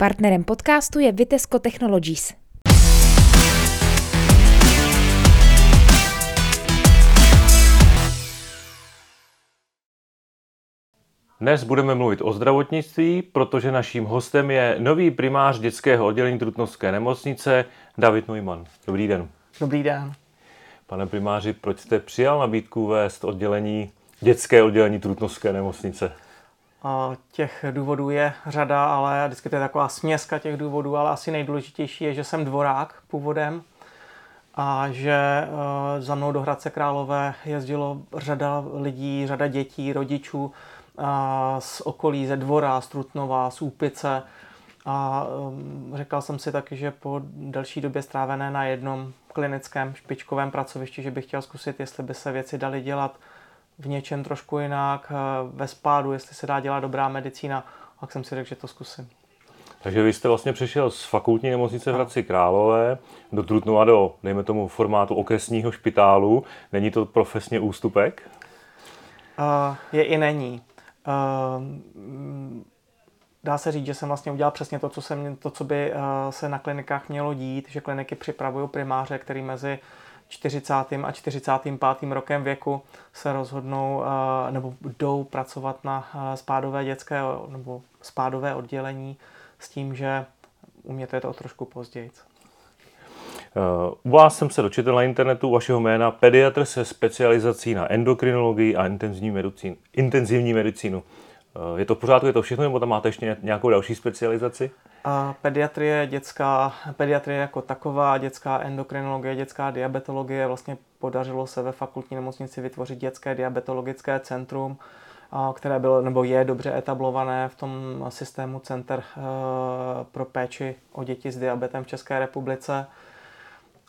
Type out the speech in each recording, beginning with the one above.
Partnerem podcastu je Vitesco Technologies. Dnes budeme mluvit o zdravotnictví, protože naším hostem je nový primář dětského oddělení Trutnovské nemocnice David Neumann. Dobrý den. Dobrý den. Pane primáři, proč jste přijal nabídku vést oddělení, dětské oddělení Trutnovské nemocnice? Těch důvodů je řada, ale vždycky to je taková směska těch důvodů, ale asi nejdůležitější je, že jsem dvorák původem a že e, za mnou do Hradce Králové jezdilo řada lidí, řada dětí, rodičů z okolí, ze dvora, z Trutnova, z Úpice. A um, říkal jsem si taky, že po delší době strávené na jednom klinickém špičkovém pracovišti, že bych chtěl zkusit, jestli by se věci daly dělat v něčem trošku jinak, eh, ve spádu, jestli se dá dělat dobrá medicína, tak jsem si řekl, že to zkusím. Takže vy jste vlastně přišel z fakultní nemocnice v Hradci Králové do Trutnova do, dejme tomu, formátu okresního špitálu. Není to profesně ústupek? Uh, je i není. Uh, dá se říct, že jsem vlastně udělal přesně to, co, jsem, to, co by uh, se na klinikách mělo dít, že kliniky připravují primáře, který mezi 40. a 45. rokem věku se rozhodnou uh, nebo jdou pracovat na uh, spádové dětské nebo spádové oddělení s tím, že u mě to je to trošku později. U vás jsem se dočetl na internetu vašeho jména pediatr se specializací na endokrinologii a intenzivní medicínu. Intenzivní medicínu. Je to v pořádku, je to všechno, nebo tam máte ještě nějakou další specializaci? A pediatrie, dětská, pediatrie jako taková, dětská endokrinologie, dětská diabetologie, vlastně podařilo se ve fakultní nemocnici vytvořit dětské diabetologické centrum, které bylo nebo je dobře etablované v tom systému center eh, pro péči o děti s diabetem v České republice.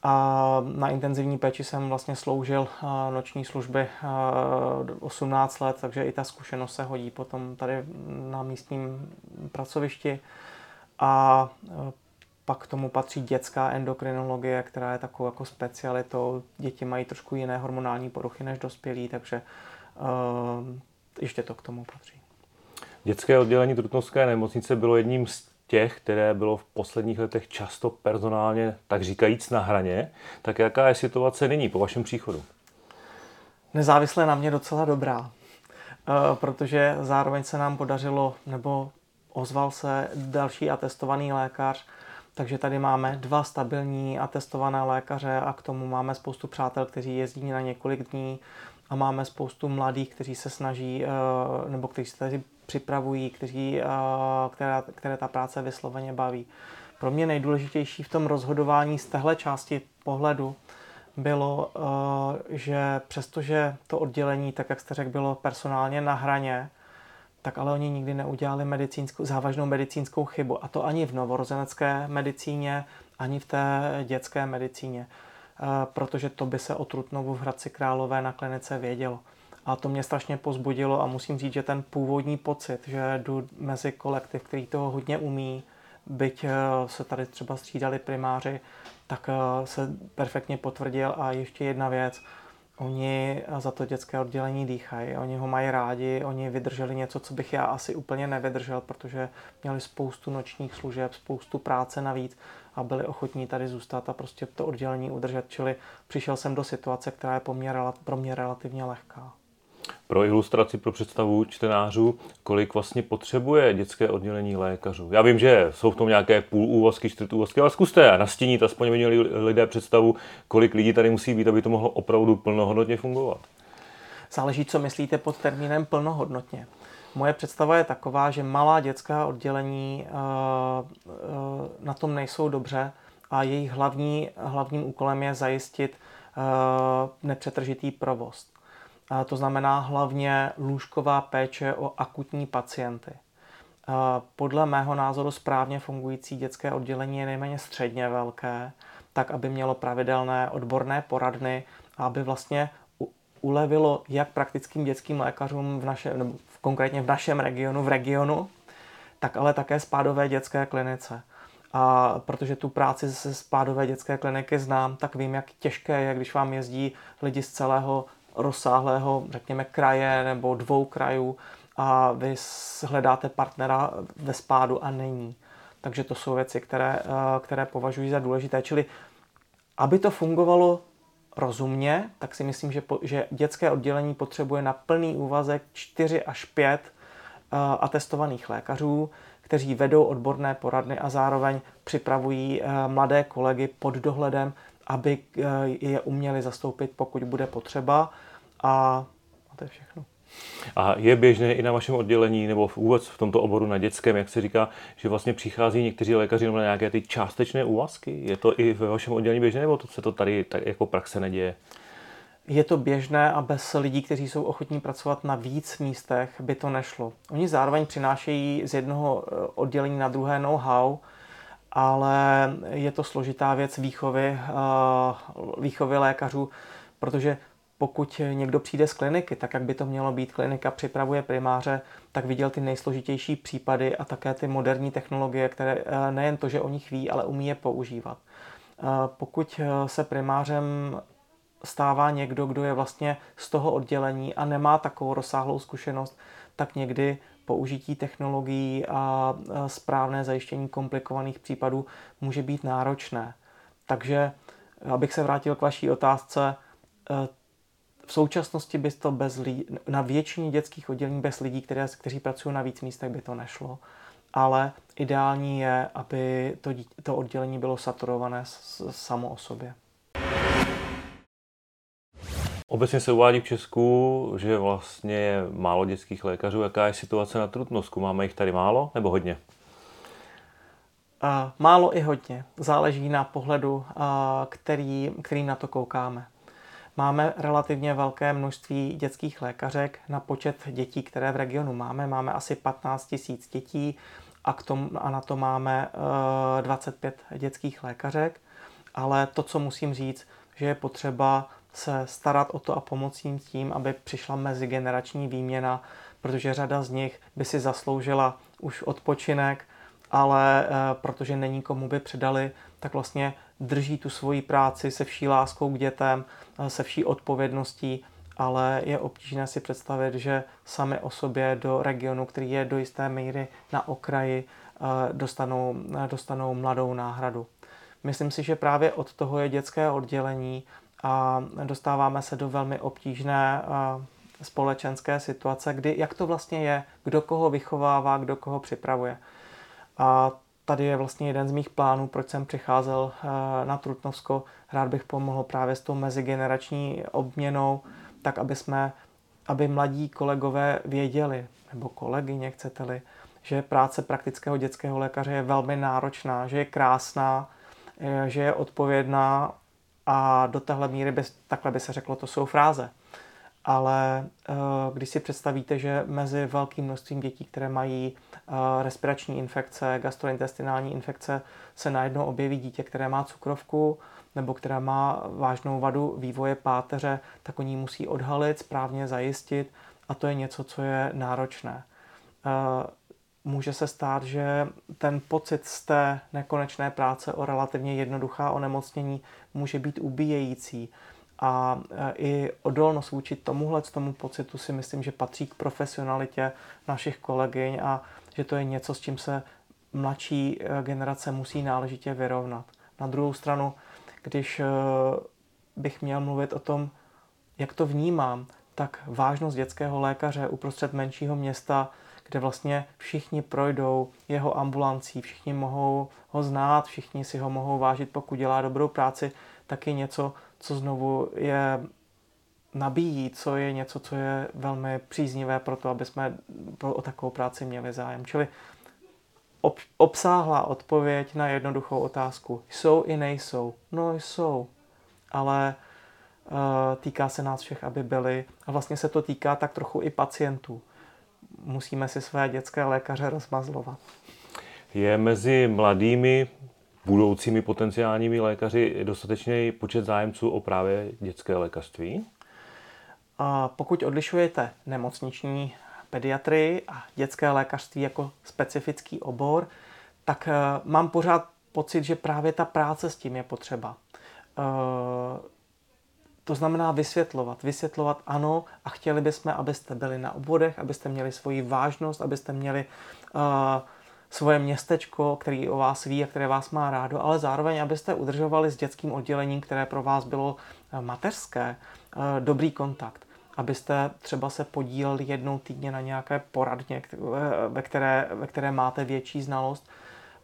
A na intenzivní péči jsem vlastně sloužil noční služby 18 let, takže i ta zkušenost se hodí potom tady na místním pracovišti. A pak k tomu patří dětská endokrinologie, která je takovou jako specialitou. Děti mají trošku jiné hormonální poruchy než dospělí, takže ještě to k tomu patří. Dětské oddělení Trutnovské nemocnice bylo jedním z těch, které bylo v posledních letech často personálně, tak říkajíc, na hraně, tak jaká je situace nyní po vašem příchodu? Nezávisle na mě docela dobrá, eh, protože zároveň se nám podařilo, nebo ozval se další atestovaný lékař, takže tady máme dva stabilní atestované lékaře a k tomu máme spoustu přátel, kteří jezdí na několik dní a máme spoustu mladých, kteří se snaží, eh, nebo kteří se tady připravují, kteří, které, které ta práce vysloveně baví. Pro mě nejdůležitější v tom rozhodování z téhle části pohledu bylo, že přestože to oddělení, tak jak jste řekl, bylo personálně na hraně, tak ale oni nikdy neudělali medicínskou, závažnou medicínskou chybu. A to ani v novorozenecké medicíně, ani v té dětské medicíně. Protože to by se o Trutnovu v Hradci Králové na klinice vědělo. A to mě strašně pozbudilo a musím říct, že ten původní pocit, že jdu mezi kolektiv, který toho hodně umí, byť eh, se tady třeba střídali primáři, tak eh, se perfektně potvrdil. A ještě jedna věc, oni za to dětské oddělení dýchají, oni ho mají rádi, oni vydrželi něco, co bych já asi úplně nevydržel, protože měli spoustu nočních služeb, spoustu práce navíc a byli ochotní tady zůstat a prostě to oddělení udržet. Čili přišel jsem do situace, která je pro mě relativně lehká pro ilustraci, pro představu čtenářů, kolik vlastně potřebuje dětské oddělení lékařů. Já vím, že jsou v tom nějaké půl úvazky, čtvrt úvazky, ale zkuste nastínit, aspoň měli lidé představu, kolik lidí tady musí být, aby to mohlo opravdu plnohodnotně fungovat. Záleží, co myslíte pod termínem plnohodnotně. Moje představa je taková, že malá dětská oddělení uh, uh, na tom nejsou dobře a jejich hlavní, hlavním úkolem je zajistit uh, nepřetržitý provoz. To znamená hlavně lůžková péče o akutní pacienty. Podle mého názoru správně fungující dětské oddělení je nejméně středně velké, tak aby mělo pravidelné odborné poradny a aby vlastně ulevilo jak praktickým dětským lékařům v našem, nebo konkrétně v našem regionu, v regionu, tak ale také spádové dětské klinice. A protože tu práci ze spádové dětské kliniky znám, tak vím, jak těžké je, když vám jezdí lidi z celého rozsáhlého, řekněme, kraje nebo dvou krajů a vy hledáte partnera ve spádu a není. Takže to jsou věci, které, které považuji za důležité. Čili aby to fungovalo rozumně, tak si myslím, že, po, že dětské oddělení potřebuje na plný úvazek 4 až 5 uh, atestovaných lékařů, kteří vedou odborné poradny a zároveň připravují uh, mladé kolegy pod dohledem, aby uh, je uměli zastoupit, pokud bude potřeba. A, a to je všechno. A je běžné i na vašem oddělení nebo v vůbec v tomto oboru na dětském, jak se říká, že vlastně přichází někteří lékaři na nějaké ty částečné úvazky? Je to i ve vašem oddělení běžné, nebo to se to tady tak jako praxe neděje? Je to běžné a bez lidí, kteří jsou ochotní pracovat na víc místech, by to nešlo. Oni zároveň přinášejí z jednoho eh, oddělení na druhé know-how, ale je to složitá věc výchovy, eh, výchovy lékařů, protože pokud někdo přijde z kliniky, tak jak by to mělo být, klinika připravuje primáře, tak viděl ty nejsložitější případy a také ty moderní technologie, které eh, nejen to, že o nich ví, ale umí je používat. Eh, pokud se primářem stává někdo, kdo je vlastně z toho oddělení a nemá takovou rozsáhlou zkušenost, tak někdy použití technologií a správné zajištění komplikovaných případů může být náročné. Takže, abych se vrátil k vaší otázce, v současnosti by to bez lidí, na většině dětských oddělení bez lidí, které, kteří pracují na víc místech, by to nešlo. Ale ideální je, aby to, to oddělení bylo saturované samo o sobě. Obecně se uvádí v Česku, že vlastně je málo dětských lékařů. Jaká je situace na Trutnovsku? Máme jich tady málo nebo hodně? Málo i hodně. Záleží na pohledu, který, kterým na to koukáme. Máme relativně velké množství dětských lékařek na počet dětí, které v regionu máme. Máme asi 15 tisíc dětí a, k tomu, a na to máme 25 eh, dětských lékařek. Ale to, co musím říct, že je potřeba se starat o to a pomoct jim tím, aby přišla mezigenerační výměna, protože řada z nich by si zasloužila už odpočinek, ale eh, protože není komu by předali, tak vlastně drží tu svoji práci se vší láskou k dětem, eh, se vší odpovědností, ale je obtížné si představit, že sami o sobě do regionu, který je do jisté míry na okraji, eh, dostanou, dostanou mladou náhradu. Myslím si, že právě od toho je dětské oddělení a dostáváme se do velmi obtížné společenské situace, kdy jak to vlastně je, kdo koho vychovává, kdo koho připravuje. A tady je vlastně jeden z mých plánů, proč jsem přicházel na Trutnovsko. Rád bych pomohl právě s tou mezigenerační obměnou, tak aby jsme, aby mladí kolegové věděli, nebo kolegyně chcete-li, že práce praktického dětského lékaře je velmi náročná, že je krásná, že je odpovědná a do téhle míry, by, takhle by se řeklo, to jsou fráze ale eh, když si představíte, že mezi velkým množstvím dětí, které mají eh, respirační infekce, gastrointestinální infekce, se najednou objeví dítě, které má cukrovku nebo která má vážnou vadu vývoje páteře, tak oni musí odhalit, správně zajistit a to je něco, co je náročné. Může se stát, že ten pocit z té nekonečné práce o relativně jednoduchá onemocnění může být ubíjející a e, i odolnost vůči tomuhle tomu pocitu si myslím, že patří k profesionalitě našich kolegyň a že to je něco, s čím se mladší e, generace musí náležitě vyrovnat. Na druhou stranu, když e, bych měl mluvit o tom, jak to vnímám, tak vážnost dětského lékaře uprostřed menšího města, kde vlastně všichni projdou jeho ambulancí, všichni mohou ho znát, všichni si ho mohou vážit, pokud dělá dobrou práci, tak je něco, co znovu je nabíjí, co je něco, co je velmi příznivé pro to, aby jsme o takovou práci měli zájem. Čili ob, obsáhlá odpověď na jednoduchou otázku. Jsou i nejsou? No jsou, ale uh, týká se nás všech, aby byli. A vlastně se to týká tak trochu i pacientů. Musíme si své dětské lékaře rozmazlovat. Je mezi mladými budoucími potenciálními lékaři dostatečný počet zájemců o právě dětské lékařství? A pokud odlišujete nemocniční pediatrii a dětské lékařství jako specifický obor, tak eh, mám pořád pocit, že právě ta práce s tím je potřeba. To znamená vysvětlovat. Vysvětlovat ano a chtěli bychom, abyste byli na obvodech, abyste měli svoji vážnost, abyste měli uh, svoje městečko, který o vás ví a které vás má rádo, ale zároveň, abyste udržovali s dětským oddělením, které pro vás bylo eh, mateřské, eh, dobrý kontakt. Abyste třeba se podíleli jednou týdně na nějaké poradně, ve které, ve které máte větší znalost,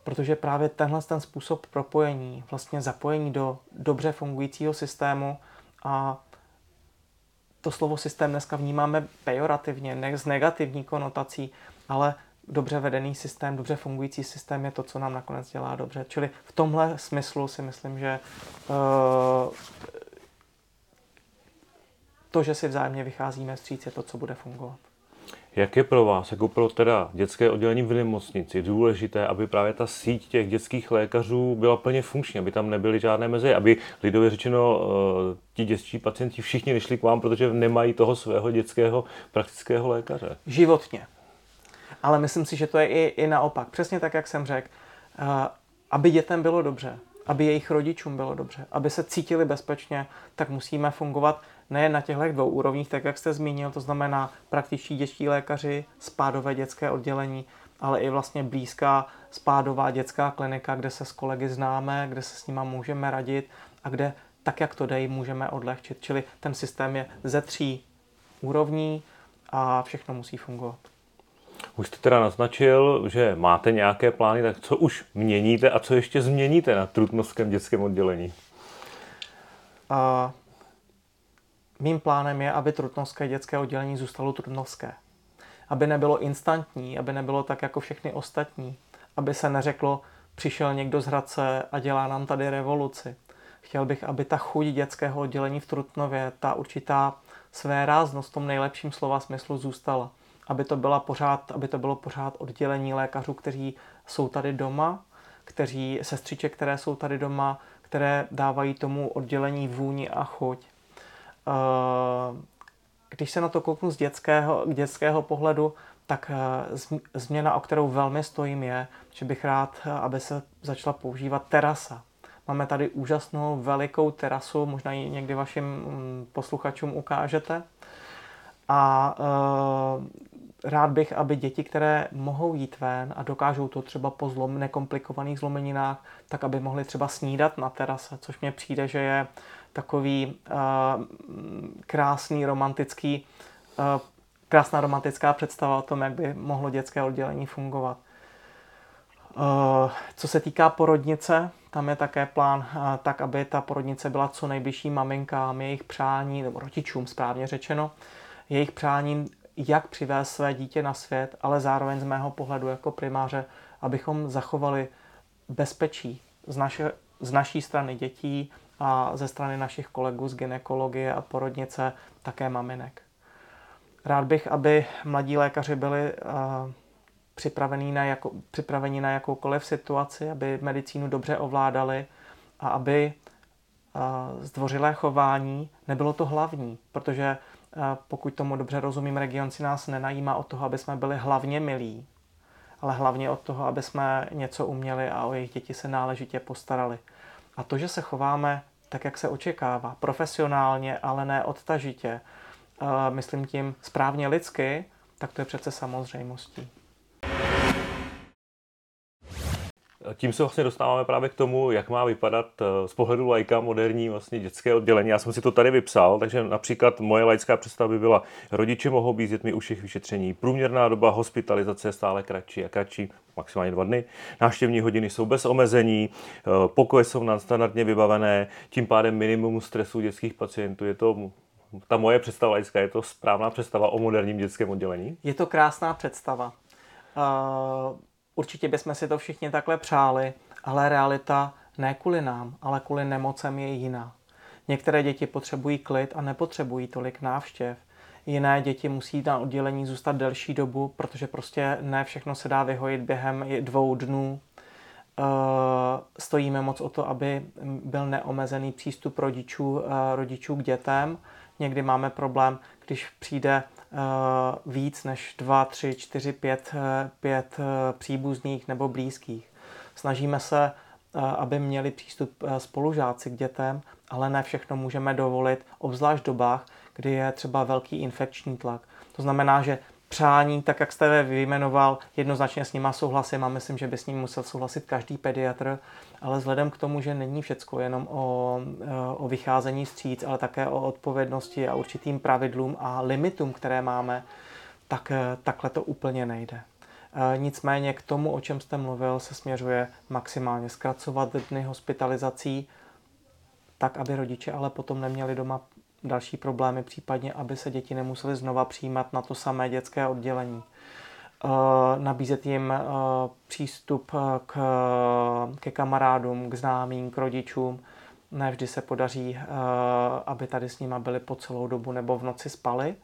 protože právě tenhle ten způsob propojení, vlastně zapojení do dobře fungujícího systému a to slovo systém dneska vnímáme pejorativně, ne, s negativní konotací, ale dobře vedený systém, dobře fungující systém je to, co nám nakonec dělá dobře. Čili v tomhle smyslu si myslím, že uh, to, že si vzájemně vycházíme vstříc, je to, co bude fungovat. Jak je pro vás, jako pro teda dětské oddělení v nemocnici, důležité, aby právě ta síť těch dětských lékařů byla plně funkční, aby tam nebyly žádné meze, aby lidově řečeno eh, ti dětští pacienti všichni nešli k vám, protože nemají toho svého dětského praktického lékaře? Životně. Ale myslím si, že to je i, i naopak. Přesně tak, jak jsem řekl. Eh, aby dětem bylo dobře, aby jejich rodičům bylo dobře, aby se cítili bezpečně, tak musíme fungovat nejen na těchto dvou úrovních, tak jak jste zmínil, to znamená praktičtí dětští lékaři, spádové dětské oddělení, ale i vlastně blízká spádová dětská klinika, kde se s kolegy známe, kde se s nima můžeme radit a kde tak, jak to dej, můžeme odlehčit. Čili ten systém je ze tří úrovní a všechno musí fungovat. Už jste teda naznačil, že máte nějaké plány, tak co už měníte a co ještě změníte na Trutnovském dětském oddělení? A mým plánem je, aby Trutnovské dětské oddělení zůstalo Trutnovské. Aby nebylo instantní, aby nebylo tak jako všechny ostatní. Aby se neřeklo, přišel někdo z Hradce a dělá nám tady revoluci. Chtěl bych, aby ta chuť dětského oddělení v Trutnově, ta určitá své ráznost v tom nejlepším slova smyslu zůstala aby to, byla pořád, aby to bylo pořád oddělení lékařů, kteří jsou tady doma, kteří, sestřiček, které jsou tady doma, které dávají tomu oddělení vůni a chuť. Eh, když se na to kouknu z dětského, dětského pohledu, tak eh, změna, o kterou velmi stojím, je, že bych rád, eh, aby se začala používat terasa. Máme tady úžasnou velikou terasu, možná ji někdy vašim mm, posluchačům ukážete. A rád bych, aby děti, které mohou jít ven a dokážou to třeba po zlom, nekomplikovaných zlomeninách, tak aby mohly třeba snídat na terase, což mně přijde, že je takový uh, krásný, romantický, uh, krásná romantická představa o tom, jak by mohlo dětské oddělení fungovat. Uh, co se týká porodnice, tam je také plán uh, tak, aby ta porodnice byla co nejbližší maminkám, jejich přání, nebo rodičům správně řečeno, jejich přáním jak přivést své dítě na svět, ale zároveň z mého pohledu jako primáře, abychom zachovali bezpečí z, naše, z naší strany dětí a ze strany našich kolegů z ginekologie a porodnice také maminek. Rád bych, aby mladí lékaři byli uh, připravení na, jako, připraveni na jakoukoliv situaci, aby medicínu dobře ovládali a aby uh, zdvořilé chování nebylo to hlavní, protože pokud tomu dobře rozumím, region si nás nenajímá od toho, aby jsme byli hlavně milí, ale hlavně od toho, aby jsme něco uměli a o jejich děti se náležitě postarali. A to, že se chováme tak, jak se očekává, profesionálně, ale ne odtažitě, myslím tím správně lidsky, tak to je přece samozřejmostí. Tím se vlastně dostáváme právě k tomu, jak má vypadat eh, z pohledu lajka moderní vlastně dětské oddělení. Já jsem si to tady vypsal, takže například moje laická představa by byla, rodiče mohou být s dětmi u všech vyšetření, průměrná doba hospitalizace je stále kratší a kratší, maximálně dva dny, návštěvní hodiny jsou bez omezení, eh, pokoje jsou nadstandardně vybavené, tím pádem minimum stresu dětských pacientů je to ta moje představa laická, je to správná představa o moderním dětském oddělení? Je to krásná představa. Uh Určitě bychom si to všichni takhle přáli, ale realita ne kvůli nám, ale kvůli nemocem je jiná. Některé děti potřebují klid a nepotřebují tolik návštěv. Jiné děti musí na oddělení zůstat delší dobu, protože prostě ne všechno se dá vyhojit během dvou dnů. Eh, stojíme moc o to, aby byl neomezený přístup rodičů, eh, rodičů k dětem. Někdy máme problém, když přijde Eh, víc než 2, 3, 4, 5, 5 příbuzných nebo blízkých. Snažíme se, eh, aby měli přístup eh, spolužáci k dětem, ale ne všechno můžeme dovolit, obzvlášť v dobách, kdy je třeba velký infekční tlak. To znamená, že přání, tak jak jste vyjmenoval, jednoznačně s nima souhlasím a myslím, že by s ním musel souhlasit každý pediatr, ale vzhledem k tomu, že není všecko jenom o, o vycházení stříc, ale také o odpovědnosti a určitým pravidlům a limitům, které máme, tak takhle to úplně nejde. Nicméně k tomu, o čem jste mluvil, se směřuje maximálně zkracovat dny hospitalizací, tak aby rodiče ale potom neměli doma další problémy, případně aby se děti nemusely znova přijímat na to samé dětské oddělení. Eh, nabízet jim eh, přístup eh, k, ke kamarádům, k známým, k rodičům. Ne vždy se podaří, aby tady s nima byli po celou dobu nebo v noci spali.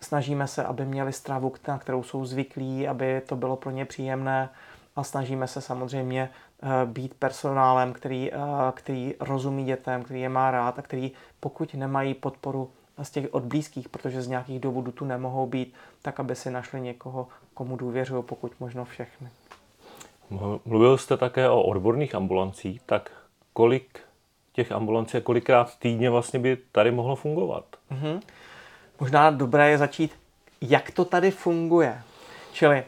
Snažíme se, aby měli stravu, na kterou jsou zvyklí, aby to bylo pro ně příjemné a snažíme se samozřejmě být personálem, který, eh, který rozumí dětem, který je má rád a který pokud nemají podporu z těch od blízkých, protože z nějakých důvodů tu nemohou být, tak aby si našli někoho, komu důvěřují, pokud možno všechny. Mluvil jste také o odborných ambulancích, tak kolik těch ambulancí a kolikrát týdně vlastně by tady mohlo fungovat? Mm-hmm. Možná dobré je začít, jak to tady funguje. Čili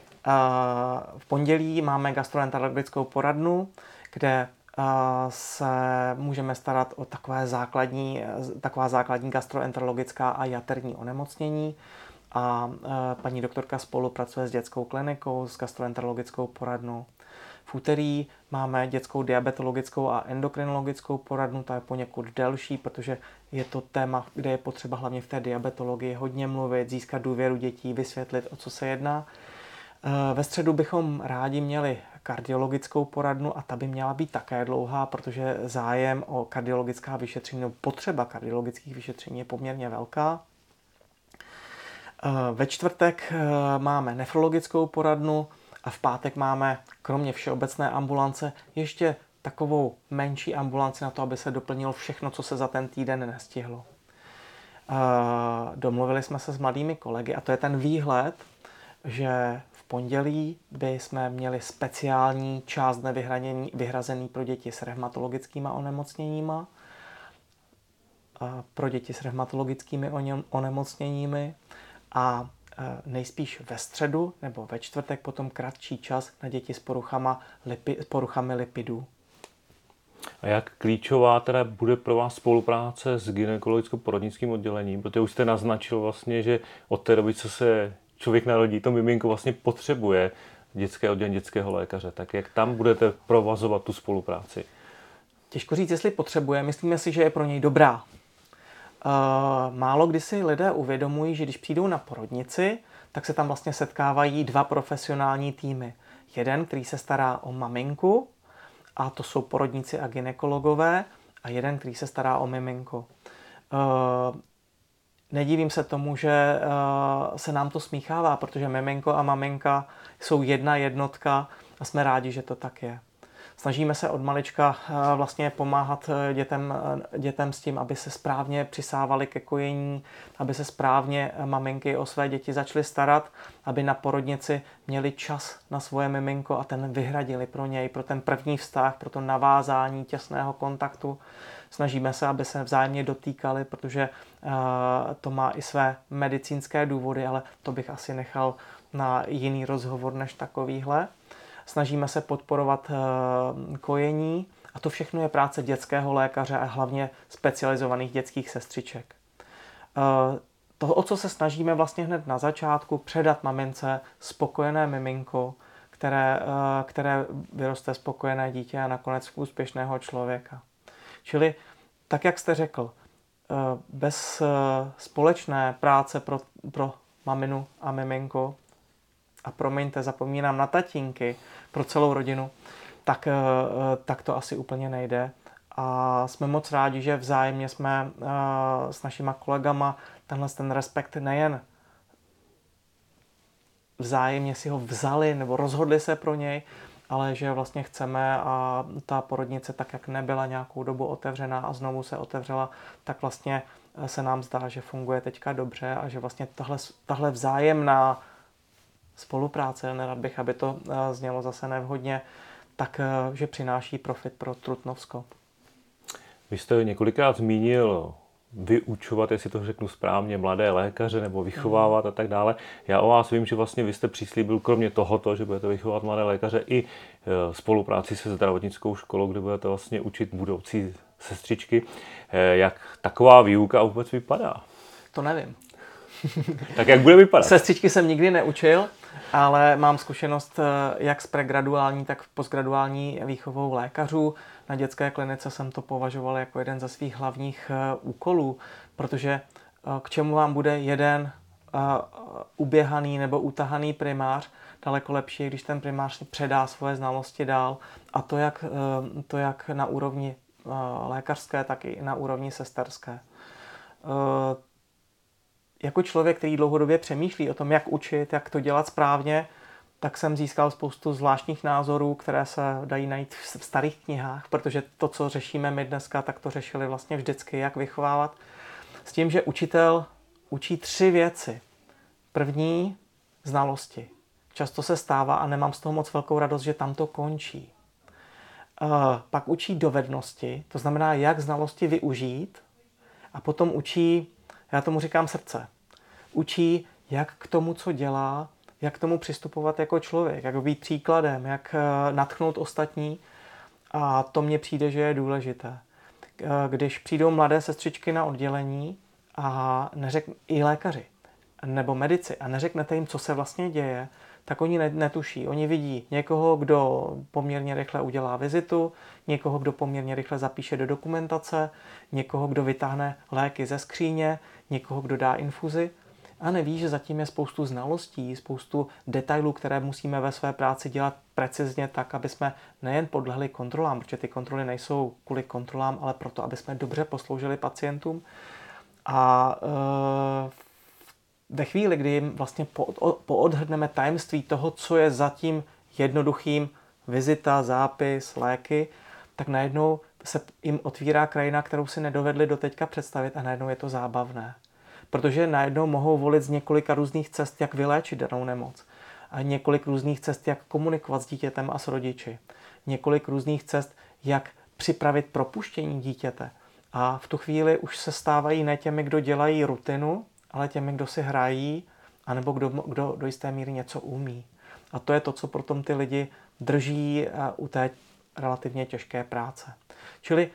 v pondělí máme gastroenterologickou poradnu, kde se můžeme starat o takové základní, taková základní gastroenterologická a jaterní onemocnění. A paní doktorka spolupracuje s dětskou klinikou, s gastroenterologickou poradnou. V úterý máme dětskou diabetologickou a endokrinologickou poradnu, ta je poněkud delší, protože je to téma, kde je potřeba hlavně v té diabetologii hodně mluvit, získat důvěru dětí, vysvětlit, o co se jedná. Eh, ve středu bychom rádi měli kardiologickou poradnu a ta by měla být také dlouhá, protože zájem o kardiologická vyšetření nebo potřeba kardiologických vyšetření je poměrně velká. Eh, ve čtvrtek eh, máme nefrologickou poradnu a v pátek máme kromě všeobecné ambulance ještě takovou menší ambulanci na to, aby se doplnilo všechno, co se za ten týden nestihlo. Domluvili jsme se s mladými kolegy a to je ten výhled, že pondělí by jsme měli speciální část vyhrazený pro děti s rehmatologickými onemocněníma, pro děti s rehmatologickými onemocněními a e, nejspíš ve středu nebo ve čtvrtek potom kratší čas na děti s, poruchama, lipi, s poruchami lipidů. A jak klíčová teda bude pro vás spolupráce s gynekologicko-porodnickým oddělením? Protože už jste naznačil vlastně, že od té doby, co se člověk narodí, to miminko vlastně potřebuje dětské oddělení dětského lékaře. Tak jak tam budete provazovat tu spolupráci? Těžko říct, jestli potřebuje. Myslíme si, že je pro něj dobrá. Eh, málo kdy si lidé uvědomují, že když přijdou na porodnici, tak se tam vlastně setkávají dva profesionální týmy. Jeden, který se stará o maminku, a to jsou porodníci a ginekologové, a jeden, který se stará o miminko. Eh, Nedivím se tomu, že uh, se nám to smíchává, protože miminko a maminka jsou jedna jednotka a jsme rádi, že to tak je. Snažíme se od malička uh, vlastně pomáhat eh, dětem, dětem s tím, aby se správně přisávali ke kojení, aby se správně maminky o své děti začaly starat, aby na porodnici měli čas na svoje miminko a ten vyhradili pro něj, pro ten první vztah, pro to navázání těsného kontaktu. Snažíme se, aby se vzájemně dotýkali, protože uh, to má i své medicínské důvody, ale to bych asi nechal na jiný rozhovor než takovýhle. Snažíme se podporovat uh, kojení a to všechno je práce dětského lékaře a hlavně specializovaných dětských sestřiček. Uh, to, o co se snažíme vlastně hned na začátku, předat mamince spokojené miminko, které, které vyroste spokojené dítě a nakonec úspěšného člověka. Čili, tak jak jste řekl, eh, bez eh, společné práce pro, pro maminu a miminko, a promiňte, zapomínám na tatínky, pro celou rodinu, tak, eh, tak to asi úplně nejde. A jsme moc rádi, že vzájemně jsme s našima kolegama tenhle ten respekt nejen vzájemně si ho vzali nebo rozhodli se pro něj, ale že vlastně chceme a ta porodnice tak, jak nebyla nějakou dobu otevřená a znovu se otevřela, tak vlastně se nám zdá, že funguje teďka dobře a že vlastně tahle, tahle vzájemná spolupráce, nerad bych, aby to eh, znělo zase nevhodně, tak eh, že přináší profit pro Trutnovsko. Vy jste několikrát zmínil vyučovat, jestli to řeknu správně, mladé lékaře nebo vychovávat a tak dále. Já o vás vím, že vlastně vy jste přislíbil kromě tohoto, že budete vychovat mladé lékaře i e, spolupráci se zdravotnickou školou, kde budete vlastně učit budoucí sestřičky. E, jak taková výuka vůbec vypadá? To nevím. tak jak bude vypadat? Sestřičky jsem nikdy neučil, ale mám zkušenost eh, jak s pregraduální, tak postgraduální výchovou lékařů. Na dětské klinice jsem to považoval jako jeden ze svých hlavních eh, úkolů, protože eh, k čemu vám bude jeden uběhaný nebo utahaný primář, daleko lepší, když ten primář předá svoje znalosti dál a to jak, to jak na úrovni lékařské, tak i na úrovni sesterské jako člověk, který dlouhodobě přemýšlí o tom, jak učit, jak to dělat správně, tak jsem získal spoustu zvláštních názorů, které se dají najít v starých knihách, protože to, co řešíme my dneska, tak to řešili vlastně vždycky, jak vychovávat. S tím, že učitel učí tři věci. První, znalosti. Často se stává, a nemám z toho moc velkou radost, že tam to končí. Uh, pak učí dovednosti, to znamená, jak znalosti využít, a potom učí já tomu říkám srdce. Učí, jak k tomu, co dělá, jak k tomu přistupovat jako člověk, jak být příkladem, jak eh, natchnout ostatní. A to mně přijde, že je důležité. Eh, když přijdou mladé sestřičky na oddělení a neřek, i lékaři nebo medici a neřeknete jim, co se vlastně děje, tak oni netuší. Oni vidí někoho, kdo poměrně rychle udělá vizitu, někoho, kdo poměrně rychle zapíše do dokumentace, někoho, kdo vytáhne léky ze skříně, někoho, kdo dá infuzi a neví, že zatím je spoustu znalostí, spoustu detailů, které musíme ve své práci dělat precizně tak, aby jsme nejen podlehli kontrolám, protože ty kontroly nejsou kvůli kontrolám, ale proto, aby jsme dobře posloužili pacientům. A e, ve chvíli, kdy jim vlastně poodhrneme tajemství toho, co je zatím jednoduchým vizita, zápis, léky, tak najednou se jim otvírá krajina, kterou si nedovedli do teďka představit a najednou je to zábavné. Protože najednou mohou volit z několika různých cest, jak vyléčit danou nemoc. A několik různých cest, jak komunikovat s dítětem a s rodiči. Několik různých cest, jak připravit propuštění dítěte. A v tu chvíli už se stávají ne těmi, kdo dělají rutinu, ale těmi, kdo si hrají, anebo kdo, kdo do jisté míry něco umí. A to je to, co potom ty lidi drží eh, u té relativně těžké práce. Čili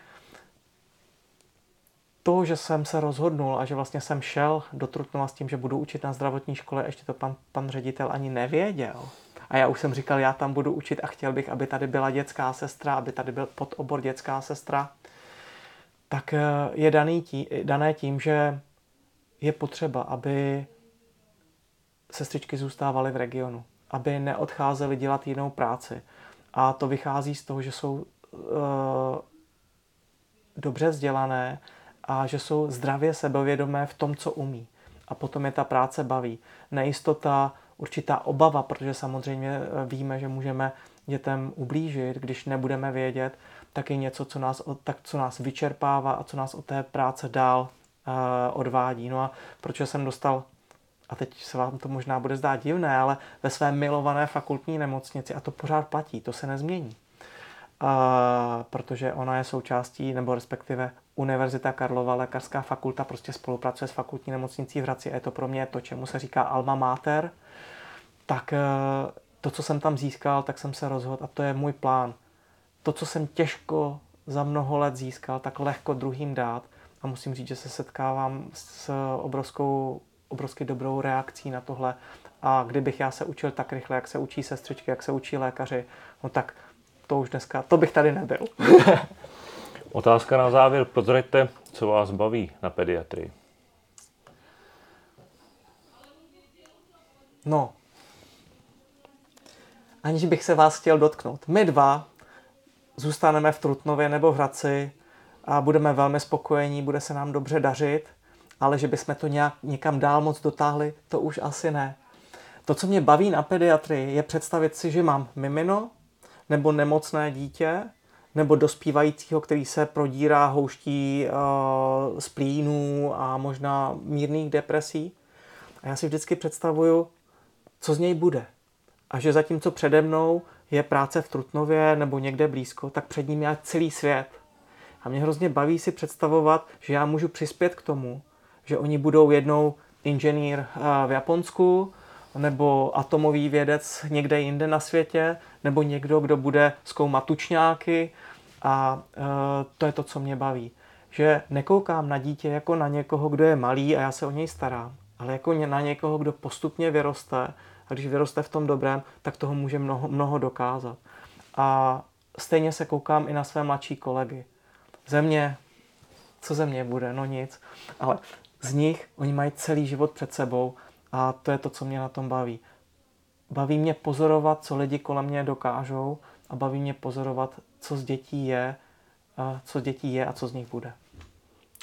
to, že jsem se rozhodnul a že vlastně jsem šel do Trutnova s tím, že budu učit na zdravotní škole, ještě to pan, pan ředitel ani nevěděl. A já už jsem říkal, já tam budu učit a chtěl bych, aby tady byla dětská sestra, aby tady byl podobor dětská sestra. Tak eh, je daný tí, dané tím, že je potřeba, aby sestřičky zůstávaly v regionu, aby neodcházely dělat jinou práci. A to vychází z toho, že jsou uh, dobře vzdělané a že jsou zdravě sebevědomé v tom, co umí. A potom je ta práce baví. Nejistota, určitá obava, protože samozřejmě eh, víme, že můžeme dětem ublížit, když nebudeme vědět, tak je něco, co nás, tak, co nás vyčerpává a co nás od té práce dál odvádí. No a proč jsem dostal a teď se vám to možná bude zdát divné, ale ve své milované fakultní nemocnici, a to pořád platí, to se nezmění. Uh, protože ona je součástí, nebo respektive Univerzita Karlova lékařská fakulta prostě spolupracuje s fakultní nemocnicí v Hradci a je to pro mě to, čemu se říká alma mater. Tak uh, to, co jsem tam získal, tak jsem se rozhodl a to je můj plán. To, co jsem těžko za mnoho let získal, tak lehko druhým dát a musím říct, že se setkávám s obrovskou obrovsky dobrou reakcí na tohle. A kdybych já se učil tak rychle, jak se učí sestřičky, jak se učí lékaři, no tak to už dneska, to bych tady nebyl. Otázka na závěr. Prozraďte, co vás baví na pediatrii. No, aniž bych se vás chtěl dotknout. My dva zůstaneme v Trutnově nebo v Hradci a budeme velmi spokojení, bude se nám dobře dařit – ale že bychom to nějak někam dál moc dotáhli, to už asi ne. To, co mě baví na pediatrii, je představit si, že mám mimino, nebo nemocné dítě, nebo dospívajícího, který se prodírá houští uh, z plínů a možná mírných depresí. A já si vždycky představuju, co z něj bude. A že zatímco přede mnou je práce v Trutnově nebo někde blízko, tak před ním je celý svět. A mě hrozně baví si představovat, že já můžu přispět k tomu, že oni budou jednou inženýr eh, v Japonsku, nebo atomový vědec někde jinde na světě, nebo někdo, kdo bude zkoumat tučňáky. A e, to je to, co mě baví. Že nekoukám na dítě jako na někoho, kdo je malý a já se o něj starám, ale jako na někoho, kdo postupně vyroste a když vyroste v tom dobrém, tak toho může mnoho, mnoho dokázat. A stejně se koukám i na své mladší kolegy. Země, co ze mě bude, no nic, ale z nich oni mají celý život před sebou a to je to, co mě na tom baví. Baví mě pozorovat, co lidi kolem mě dokážou a baví mě pozorovat, co z dětí je, a co z dětí je a co z nich bude.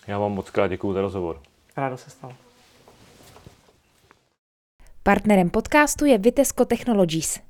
Já vám moc krát děkuji za rozhovor. Rádo se stalo. Partnerem podcastu je Vitesco Technologies.